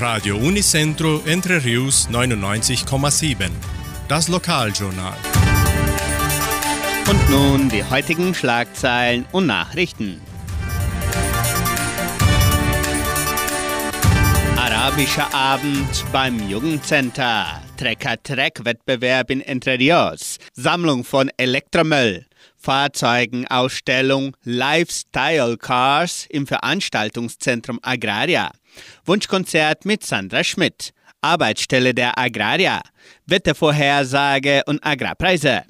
Radio Unicentro Entre Rius 99,7. Das Lokaljournal. Und nun die heutigen Schlagzeilen und Nachrichten. Arabischer Abend beim Jugendcenter. Trecker-Treck-Wettbewerb in Entre Rios. Sammlung von Elektromüll. Fahrzeugenausstellung Lifestyle Cars im Veranstaltungszentrum Agraria. Wunschkonzert mit Sandra Schmidt. Arbeitsstelle der Agraria. Wettervorhersage und Agrarpreise.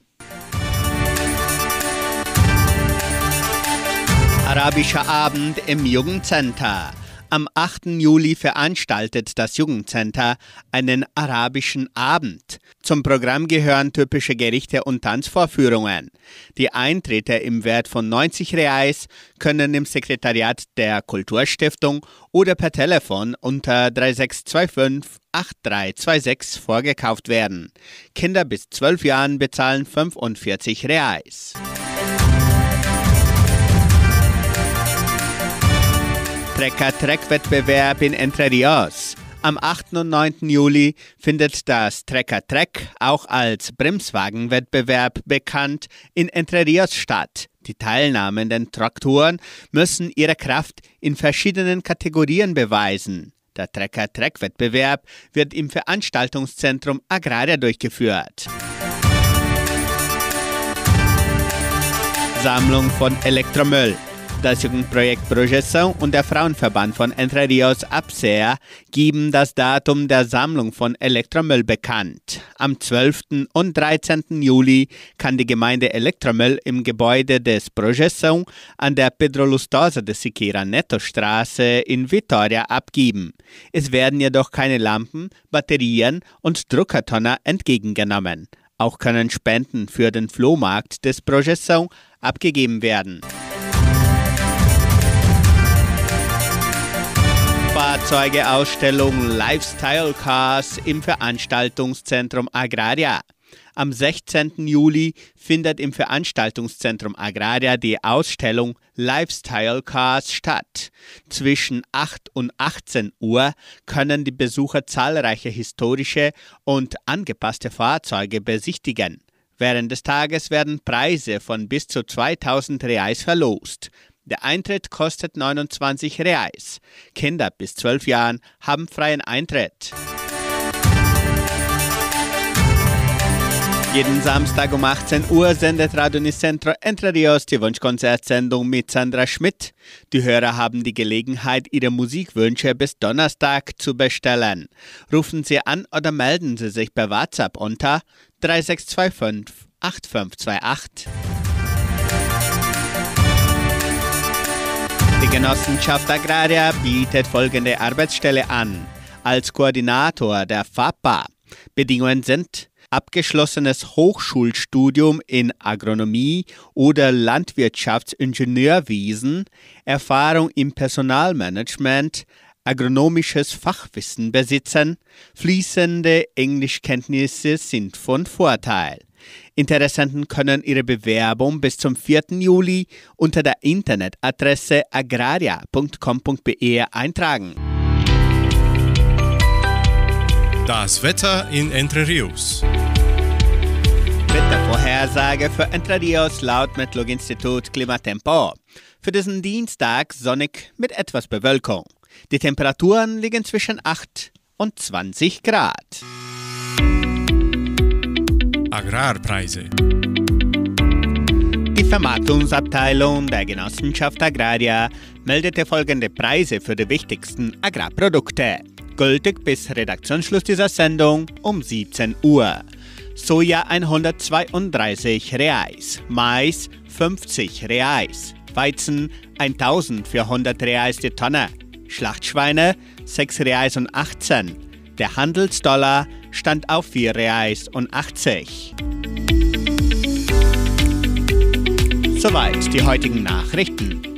Arabischer Abend im Jugendcenter. Am 8. Juli veranstaltet das Jugendcenter einen arabischen Abend. Zum Programm gehören typische Gerichte und Tanzvorführungen. Die Eintritte im Wert von 90 Reais können im Sekretariat der Kulturstiftung oder per Telefon unter 3625 8326 vorgekauft werden. Kinder bis 12 Jahren bezahlen 45 Reais. Trecker-Treck-Wettbewerb in Entre Rios. Am 8. und 9. Juli findet das Trecker-Treck, auch als Bremswagenwettbewerb bekannt, in Entre Rios statt. Die teilnehmenden Traktoren müssen ihre Kraft in verschiedenen Kategorien beweisen. Der Trecker-Treck-Wettbewerb wird im Veranstaltungszentrum Agraria durchgeführt. Sammlung von Elektromüll. Das Jugendprojekt Projeção und der Frauenverband von Entre Rios Absea geben das Datum der Sammlung von Elektromüll bekannt. Am 12. und 13. Juli kann die Gemeinde Elektromüll im Gebäude des Projeção an der Pedro Lustosa de Siqueira Neto Straße in Vitoria abgeben. Es werden jedoch keine Lampen, Batterien und Druckertonner entgegengenommen. Auch können Spenden für den Flohmarkt des Projeção abgegeben werden. Fahrzeugeausstellung Lifestyle Cars im Veranstaltungszentrum Agraria. Am 16. Juli findet im Veranstaltungszentrum Agraria die Ausstellung Lifestyle Cars statt. Zwischen 8 und 18 Uhr können die Besucher zahlreiche historische und angepasste Fahrzeuge besichtigen. Während des Tages werden Preise von bis zu 2000 Reais verlost. Der Eintritt kostet 29 Reais. Kinder bis 12 Jahren haben freien Eintritt. Jeden Samstag um 18 Uhr sendet Radio Nicentro Entre Rios die Wunschkonzertsendung mit Sandra Schmidt. Die Hörer haben die Gelegenheit, ihre Musikwünsche bis Donnerstag zu bestellen. Rufen Sie an oder melden Sie sich per WhatsApp unter 3625 8528. Die Genossenschaft Agraria bietet folgende Arbeitsstelle an. Als Koordinator der FAPA. Bedingungen sind abgeschlossenes Hochschulstudium in Agronomie oder Landwirtschaftsingenieurwesen, Erfahrung im Personalmanagement, agronomisches Fachwissen besitzen, fließende Englischkenntnisse sind von Vorteil. Interessenten können ihre Bewerbung bis zum 4. Juli unter der Internetadresse agraria.com.be eintragen. Das Wetter in Entre Rios. Wettervorhersage für Entre Rios laut Metlog-Institut Klimatempo. Für diesen Dienstag sonnig mit etwas Bewölkung. Die Temperaturen liegen zwischen 8 und 20 Grad. Agrarpreise. Die Vermarktungsabteilung der Genossenschaft Agraria meldete folgende Preise für die wichtigsten Agrarprodukte. Gültig bis Redaktionsschluss dieser Sendung um 17 Uhr. Soja 132 Reais, Mais 50 Reais, Weizen 1400 Reais die Tonne, Schlachtschweine 6 Reais und 18. Der Handelsdollar stand auf 4 Reais und 80. Soweit die heutigen Nachrichten.